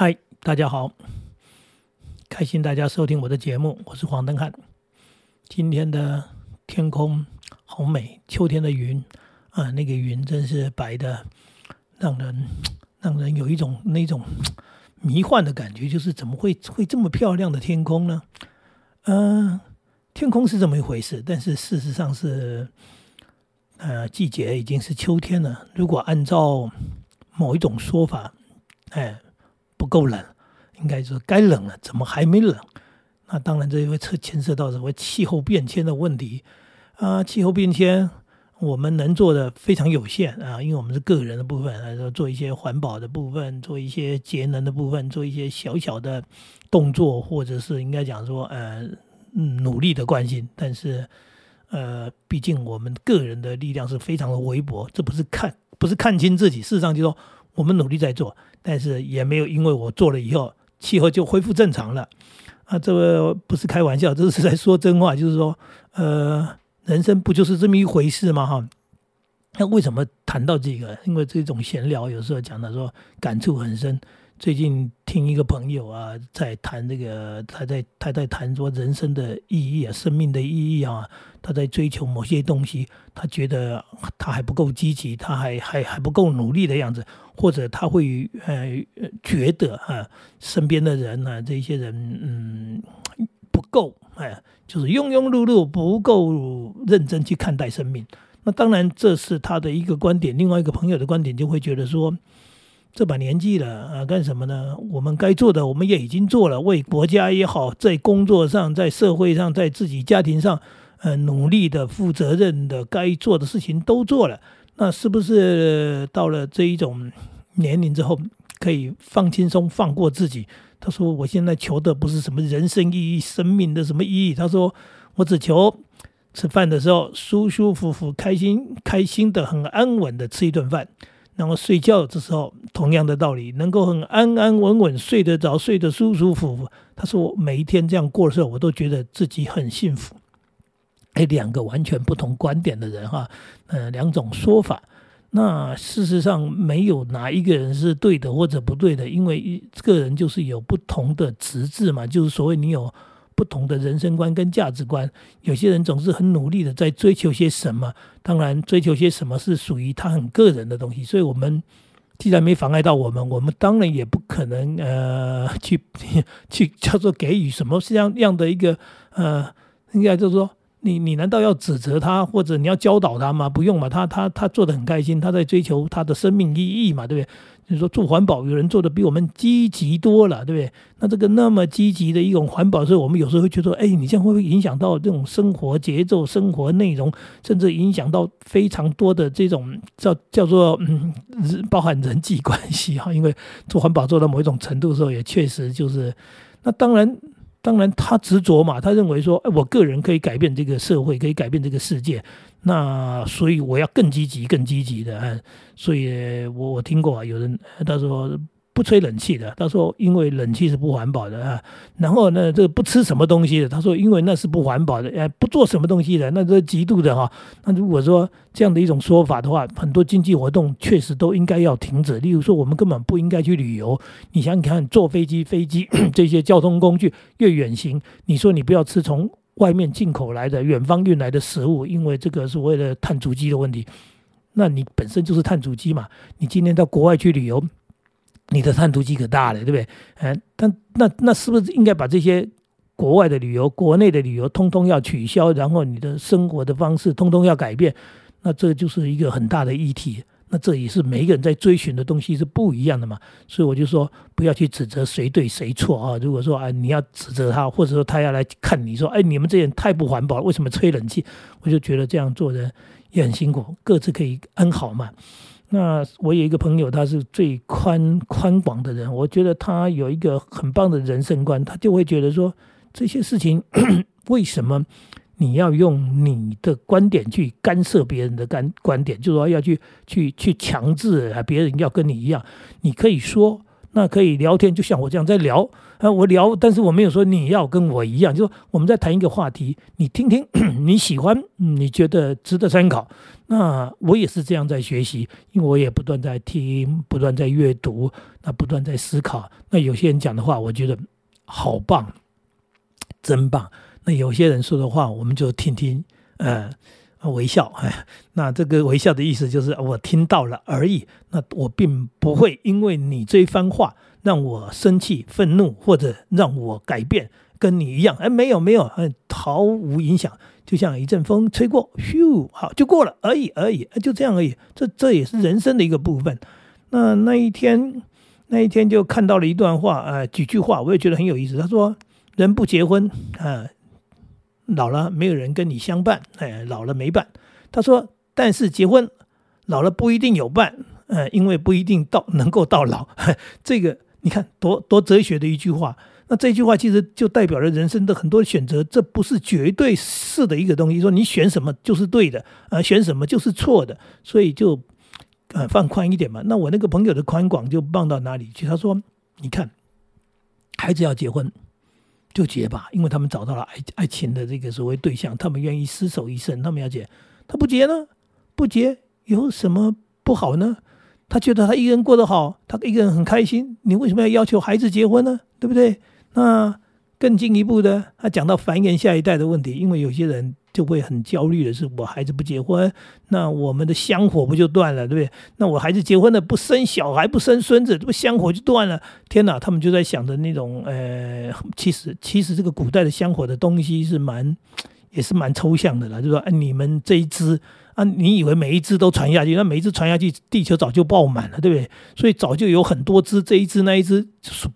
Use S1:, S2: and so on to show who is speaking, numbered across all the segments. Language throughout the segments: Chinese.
S1: 嗨，大家好，开心大家收听我的节目，我是黄登汉。今天的天空好美，秋天的云啊，那个云真是白的，让人 让人有一种那种迷幻的感觉，就是怎么会会这么漂亮的天空呢？嗯，天空是这么一回事，但是事实上是，呃，季节已经是秋天了。如果按照某一种说法，哎。够冷，应该说该冷了，怎么还没冷？那当然，这会牵牵涉到什么气候变迁的问题啊？气候变迁，我们能做的非常有限啊，因为我们是个人的部分，来说做一些环保的部分，做一些节能的部分，做一些小小的动作，或者是应该讲说呃努力的关心。但是呃，毕竟我们个人的力量是非常的微薄，这不是看不是看清自己，事实上就说。我们努力在做，但是也没有因为我做了以后，气候就恢复正常了。啊，这个不是开玩笑，这是在说真话。就是说，呃，人生不就是这么一回事吗？哈，那为什么谈到这个？因为这种闲聊有时候讲的说感触很深。最近听一个朋友啊，在谈这个，他在他在谈说人生的意义啊，生命的意义啊，他在追求某些东西，他觉得他还不够积极，他还还还不够努力的样子，或者他会呃觉得啊，身边的人呢，这些人嗯不够哎，就是庸庸碌碌，不够认真去看待生命。那当然这是他的一个观点，另外一个朋友的观点就会觉得说。这把年纪了啊，干什么呢？我们该做的我们也已经做了，为国家也好，在工作上、在社会上、在自己家庭上，呃，努力的、负责任的，该做的事情都做了。那是不是到了这一种年龄之后，可以放轻松、放过自己？他说：“我现在求的不是什么人生意义、生命的什么意义。他说，我只求吃饭的时候舒舒服服、开心开心的、很安稳的吃一顿饭。”然后睡觉的时候，同样的道理，能够很安安稳稳睡得着，睡得舒舒服服。他说，每一天这样过的时候，我都觉得自己很幸福。两个完全不同观点的人哈，呃，两种说法。那事实上没有哪一个人是对的或者不对的，因为一个人就是有不同的资质嘛，就是所谓你有。不同的人生观跟价值观，有些人总是很努力的在追求些什么。当然，追求些什么是属于他很个人的东西。所以，我们既然没妨碍到我们，我们当然也不可能呃去 去叫做给予什么这样样的一个呃，应该就是说，你你难道要指责他，或者你要教导他吗？不用嘛，他他他做的很开心，他在追求他的生命意义嘛，对不对？就是说做环保，有人做的比我们积极多了，对不对？那这个那么积极的一种环保，所以我们有时候会觉得，哎，你这样会不会影响到这种生活节奏、生活内容，甚至影响到非常多的这种叫叫做嗯，包含人际关系哈？因为做环保做到某一种程度的时候，也确实就是，那当然。当然，他执着嘛，他认为说，哎，我个人可以改变这个社会，可以改变这个世界，那所以我要更积极、更积极的。所以我我听过啊，有人他说。不吹冷气的，他说因为冷气是不环保的啊。然后呢，这个不吃什么东西的，他说因为那是不环保的。哎，不做什么东西的，那这极度的哈。那如果说这样的一种说法的话，很多经济活动确实都应该要停止。例如说，我们根本不应该去旅游。你想想看，坐飞机、飞机 这些交通工具越远行，你说你不要吃从外面进口来的、远方运来的食物，因为这个是为了碳足迹的问题。那你本身就是碳足迹嘛。你今天到国外去旅游。你的碳足迹可大了，对不对？嗯，但那那是不是应该把这些国外的旅游、国内的旅游通通要取消，然后你的生活的方式通通要改变？那这就是一个很大的议题。那这也是每一个人在追寻的东西是不一样的嘛。所以我就说，不要去指责谁对谁错啊。如果说啊，你要指责他，或者说他要来看你说，哎，你们这人太不环保了，为什么吹冷气？我就觉得这样做的也很辛苦，各自可以安好嘛。那我有一个朋友，他是最宽宽广的人，我觉得他有一个很棒的人生观，他就会觉得说这些事情 为什么你要用你的观点去干涉别人的观观点，就说要去去去强制啊别人要跟你一样，你可以说，那可以聊天，就像我这样在聊啊，我聊，但是我没有说你要跟我一样，就说我们在谈一个话题，你听听 你喜欢，你觉得值得参考。那我也是这样在学习，因为我也不断在听，不断在阅读，那不断在思考。那有些人讲的话，我觉得好棒，真棒。那有些人说的话，我们就听听，呃。微笑，哎，那这个微笑的意思就是我听到了而已。那我并不会因为你这一番话让我生气、愤怒，或者让我改变，跟你一样。哎，没有，没有，嗯毫无影响，就像一阵风吹过，咻，好，就过了而已，而已，就这样而已。这这也是人生的一个部分。那那一天，那一天就看到了一段话，呃，几句话，我也觉得很有意思。他说：“人不结婚，啊。”老了没有人跟你相伴，哎，老了没伴。他说，但是结婚老了不一定有伴，呃，因为不一定到能够到老。这个你看多多哲学的一句话。那这句话其实就代表了人生的很多选择，这不是绝对是的一个东西。说你选什么就是对的，呃，选什么就是错的，所以就呃放宽一点嘛。那我那个朋友的宽广就放到哪里去？他说，你看，孩子要结婚。就结吧，因为他们找到了爱爱情的这个所谓对象，他们愿意厮守一生，他们要结。他不结呢？不结有什么不好呢？他觉得他一个人过得好，他一个人很开心。你为什么要要求孩子结婚呢？对不对？那更进一步的，他讲到繁衍下一代的问题，因为有些人。就会很焦虑的是，我孩子不结婚，那我们的香火不就断了，对不对？那我孩子结婚了，不生小孩，不生孙子，这不香火就断了？天哪！他们就在想着那种，呃，其实其实这个古代的香火的东西是蛮，也是蛮抽象的了，就说，哎，你们这一支。啊，你以为每一只都传下去？那每一只传下去，地球早就爆满了，对不对？所以早就有很多只，这一只那一只，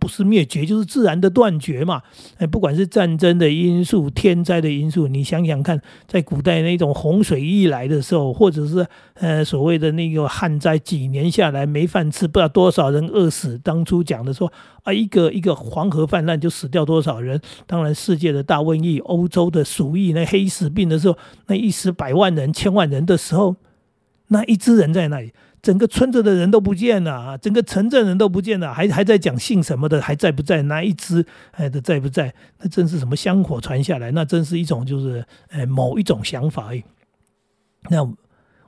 S1: 不是灭绝，就是自然的断绝嘛。哎，不管是战争的因素、天灾的因素，你想想看，在古代那种洪水一来的时候，或者是呃所谓的那个旱灾，几年下来没饭吃，不知道多少人饿死。当初讲的说啊，一个一个黄河泛滥就死掉多少人？当然，世界的大瘟疫、欧洲的鼠疫、那黑死病的时候，那一死百万人、千万人。的的时候，那一只人在那里，整个村子的人都不见了啊，整个城镇人都不见了，还还在讲姓什么的还在不在？那一只哎的在不在？那真是什么香火传下来？那真是一种就是哎某一种想法哎。那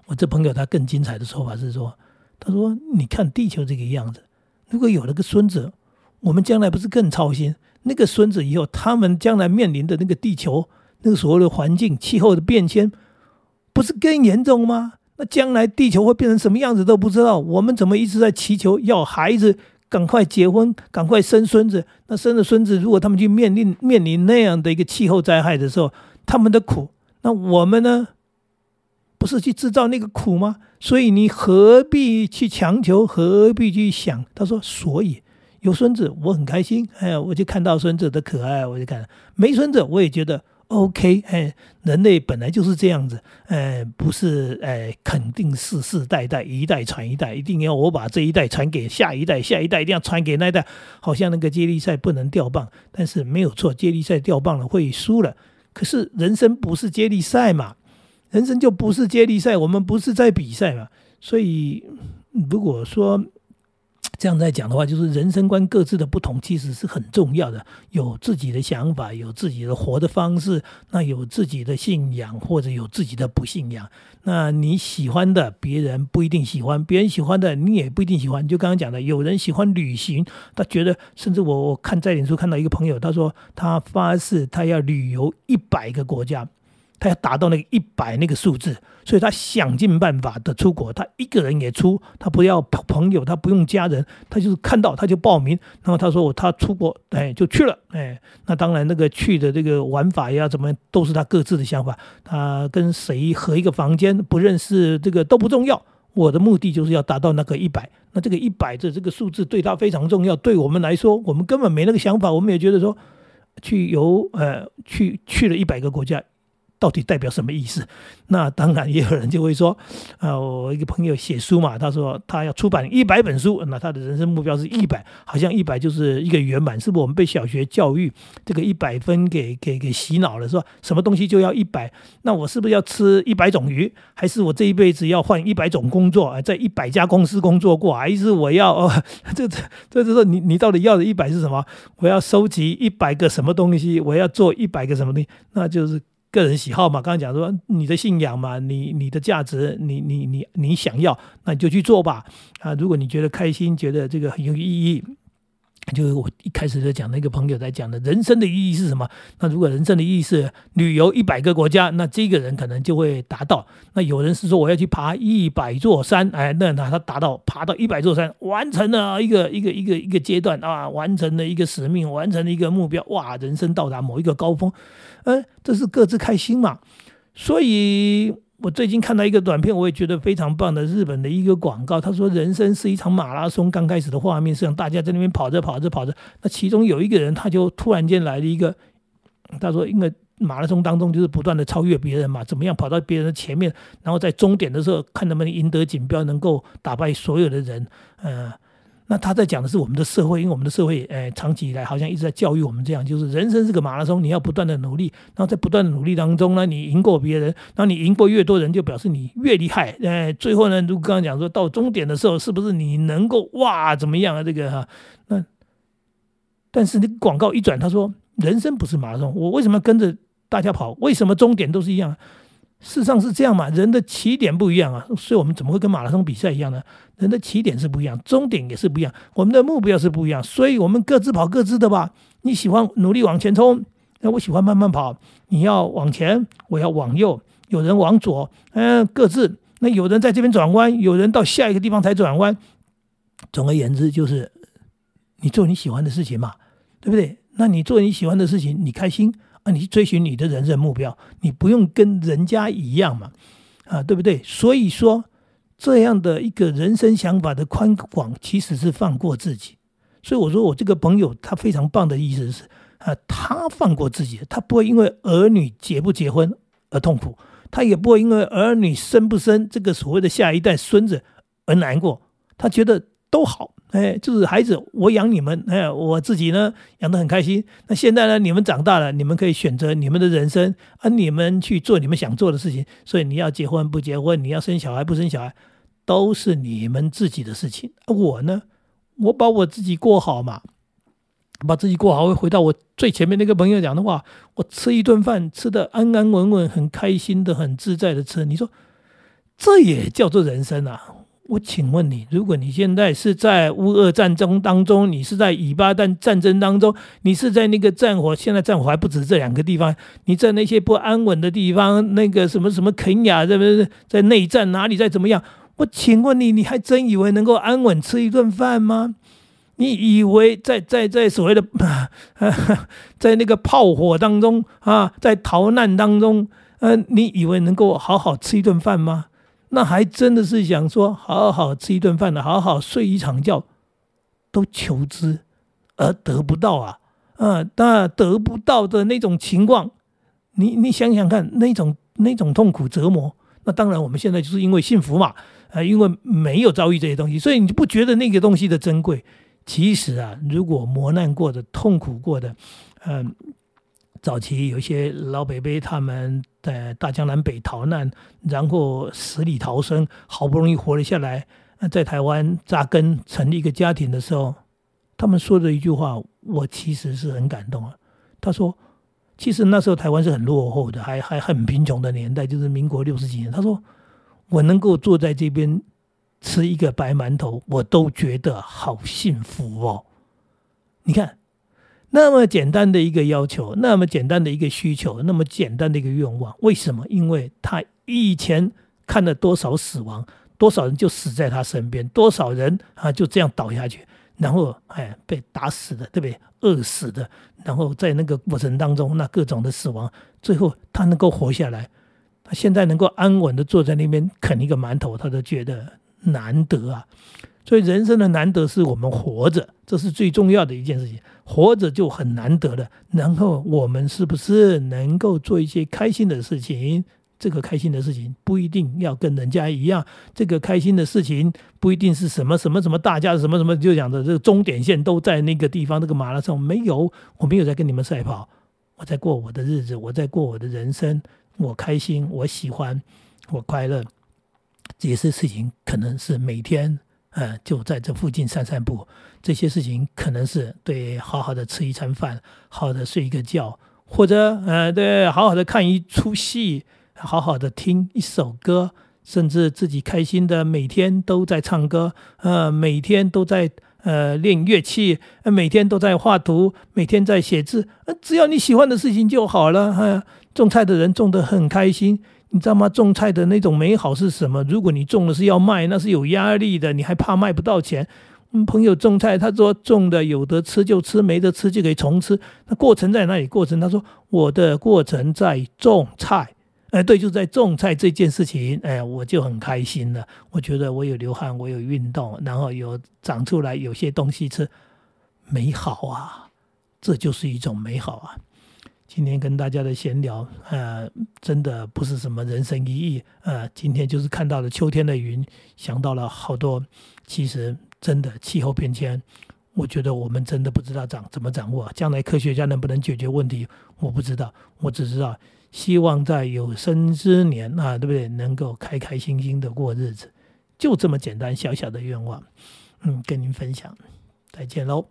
S1: 我这朋友他更精彩的说法是说，他说你看地球这个样子，如果有了个孙子，我们将来不是更操心？那个孙子以后他们将来面临的那个地球那个所谓的环境气候的变迁。不是更严重吗？那将来地球会变成什么样子都不知道。我们怎么一直在祈求要孩子赶快结婚，赶快生孙子？那生了孙子，如果他们去面临面临那样的一个气候灾害的时候，他们的苦，那我们呢？不是去制造那个苦吗？所以你何必去强求？何必去想？他说：“所以有孙子我很开心，哎呀，我就看到孙子的可爱，我就看；没孙子我也觉得。” OK，哎，人类本来就是这样子，哎，不是，哎，肯定世世代代一代传一代，一定要我把这一代传给下一代，下一代一定要传给那一代，好像那个接力赛不能掉棒，但是没有错，接力赛掉棒了会输了，可是人生不是接力赛嘛，人生就不是接力赛，我们不是在比赛嘛，所以如果说。这样在讲的话，就是人生观各自的不同，其实是很重要的。有自己的想法，有自己的活的方式，那有自己的信仰，或者有自己的不信仰。那你喜欢的，别人不一定喜欢；别人喜欢的，你也不一定喜欢。就刚刚讲的，有人喜欢旅行，他觉得，甚至我我看在脸书看到一个朋友，他说他发誓他要旅游一百个国家。他要达到那个一百那个数字，所以他想尽办法的出国。他一个人也出，他不要朋友，他不用家人，他就是看到他就报名。然后他说他出国，哎，就去了，哎，那当然那个去的这个玩法呀，怎么都是他各自的想法。他跟谁合一个房间，不认识这个都不重要。我的目的就是要达到那个一百。那这个一百的这个数字对他非常重要。对我们来说，我们根本没那个想法。我们也觉得说，去游，呃，去去了一百个国家。到底代表什么意思？那当然也有人就会说，啊，我一个朋友写书嘛，他说他要出版一百本书，那他的人生目标是一百，好像一百就是一个圆满，是不是？我们被小学教育这个一百分给给给洗脑了，说什么东西就要一百？那我是不是要吃一百种鱼？还是我这一辈子要换一百种工作啊，在一百家公司工作过？还是我要哦，这这这就是你你到底要的一百是什么？我要收集一百个什么东西？我要做一百个什么东西？那就是个人喜好嘛。刚刚讲说你的信仰嘛，你你的价值，你你你你想要，那你就去做吧。啊，如果你觉得开心，觉得这个很有意义。就是我一开始在讲那个朋友在讲的，人生的意义是什么？那如果人生的意义是旅游一百个国家，那这个人可能就会达到。那有人是说我要去爬一百座山，哎，那那他达到爬到一百座山，完成了一个一个一个一个阶段啊，完成了一个使命，完成了一个目标，哇，人生到达某一个高峰，嗯，这是各自开心嘛，所以。我最近看到一个短片，我也觉得非常棒的日本的一个广告。他说：“人生是一场马拉松，刚开始的画面是让大家在那边跑着跑着跑着，那其中有一个人他就突然间来了一个，他说因为马拉松当中就是不断的超越别人嘛，怎么样跑到别人的前面，然后在终点的时候看能不能赢得锦标，能够打败所有的人，嗯。”那他在讲的是我们的社会，因为我们的社会，诶，长期以来好像一直在教育我们这样，就是人生是个马拉松，你要不断的努力，然后在不断的努力当中呢，你赢过别人，那你赢过越多人，就表示你越厉害，诶，最后呢，如刚刚讲说到终点的时候，是不是你能够哇怎么样啊？这个哈，那但是你广告一转，他说人生不是马拉松，我为什么要跟着大家跑？为什么终点都是一样？事实上是这样嘛，人的起点不一样啊，所以我们怎么会跟马拉松比赛一样呢？人的起点是不一样，终点也是不一样，我们的目标是不一样，所以我们各自跑各自的吧。你喜欢努力往前冲，那我喜欢慢慢跑。你要往前，我要往右，有人往左，嗯，各自。那有人在这边转弯，有人到下一个地方才转弯。总而言之，就是你做你喜欢的事情嘛，对不对？那你做你喜欢的事情，你开心。啊，你追寻你的人生目标，你不用跟人家一样嘛，啊，对不对？所以说，这样的一个人生想法的宽广，其实是放过自己。所以我说，我这个朋友他非常棒的意思是，啊，他放过自己，他不会因为儿女结不结婚而痛苦，他也不会因为儿女生不生这个所谓的下一代孙子而难过，他觉得都好。哎，就是孩子，我养你们，哎，我自己呢养得很开心。那现在呢，你们长大了，你们可以选择你们的人生，啊，你们去做你们想做的事情。所以你要结婚不结婚，你要生小孩不生小孩，都是你们自己的事情。我呢，我把我自己过好嘛，把自己过好。会回到我最前面那个朋友讲的话，我吃一顿饭，吃的安安稳稳，很开心的，很自在的吃。你说，这也叫做人生啊？我请问你，如果你现在是在乌俄战争当中，你是在以巴战战争当中，你是在那个战火，现在战火还不止这两个地方，你在那些不安稳的地方，那个什么什么肯亚，在不在内战哪里在怎么样？我请问你，你还真以为能够安稳吃一顿饭吗？你以为在在在所谓的啊 在那个炮火当中啊，在逃难当中，呃，你以为能够好好吃一顿饭吗？那还真的是想说，好好吃一顿饭的，好好睡一场觉，都求之而得不到啊！啊，那得不到的那种情况，你你想想看，那种那种痛苦折磨。那当然，我们现在就是因为幸福嘛，啊，因为没有遭遇这些东西，所以你就不觉得那个东西的珍贵。其实啊，如果磨难过的、痛苦过的，嗯。早期有些老北北，他们在大江南北逃难，然后死里逃生，好不容易活了下来，在台湾扎根成立一个家庭的时候，他们说的一句话，我其实是很感动啊。他说：“其实那时候台湾是很落后的，还还很贫穷的年代，就是民国六十几年。”他说：“我能够坐在这边吃一个白馒头，我都觉得好幸福哦。”你看。那么简单的一个要求，那么简单的一个需求，那么简单的一个愿望，为什么？因为他以前看了多少死亡，多少人就死在他身边，多少人啊就这样倒下去，然后哎被打死的，对不对？饿死的，然后在那个过程当中，那各种的死亡，最后他能够活下来，他现在能够安稳的坐在那边啃一个馒头，他都觉得难得啊。所以人生的难得是我们活着，这是最重要的一件事情。活着就很难得了。然后我们是不是能够做一些开心的事情？这个开心的事情不一定要跟人家一样，这个开心的事情不一定是什么什么什么大家什么什么就讲的这个终点线都在那个地方，那个马拉松没有，我没有在跟你们赛跑，我在过我的日子，我在过我的人生，我开心，我喜欢，我快乐。这些事情可能是每天，呃，就在这附近散散步。这些事情可能是对好好的吃一餐饭，好的睡一个觉，或者呃，对好好的看一出戏，好好的听一首歌，甚至自己开心的每天都在唱歌，呃，每天都在呃练乐器，每天都在画图，每天在写字，呃，只要你喜欢的事情就好了。哈，种菜的人种得很开心。你知道吗？种菜的那种美好是什么？如果你种的是要卖，那是有压力的，你还怕卖不到钱。嗯，朋友种菜，他说种的有得吃就吃，没得吃就可以重吃。那过程在哪里？过程他说我的过程在种菜。哎，对，就在种菜这件事情，哎，我就很开心了。我觉得我有流汗，我有运动，然后有长出来有些东西吃，美好啊！这就是一种美好啊！今天跟大家的闲聊，呃，真的不是什么人生意义，呃，今天就是看到了秋天的云，想到了好多。其实真的气候变迁，我觉得我们真的不知道掌怎么掌握。将来科学家能不能解决问题，我不知道。我只知道，希望在有生之年啊，对不对？能够开开心心的过日子，就这么简单小小的愿望，嗯，跟您分享，再见喽。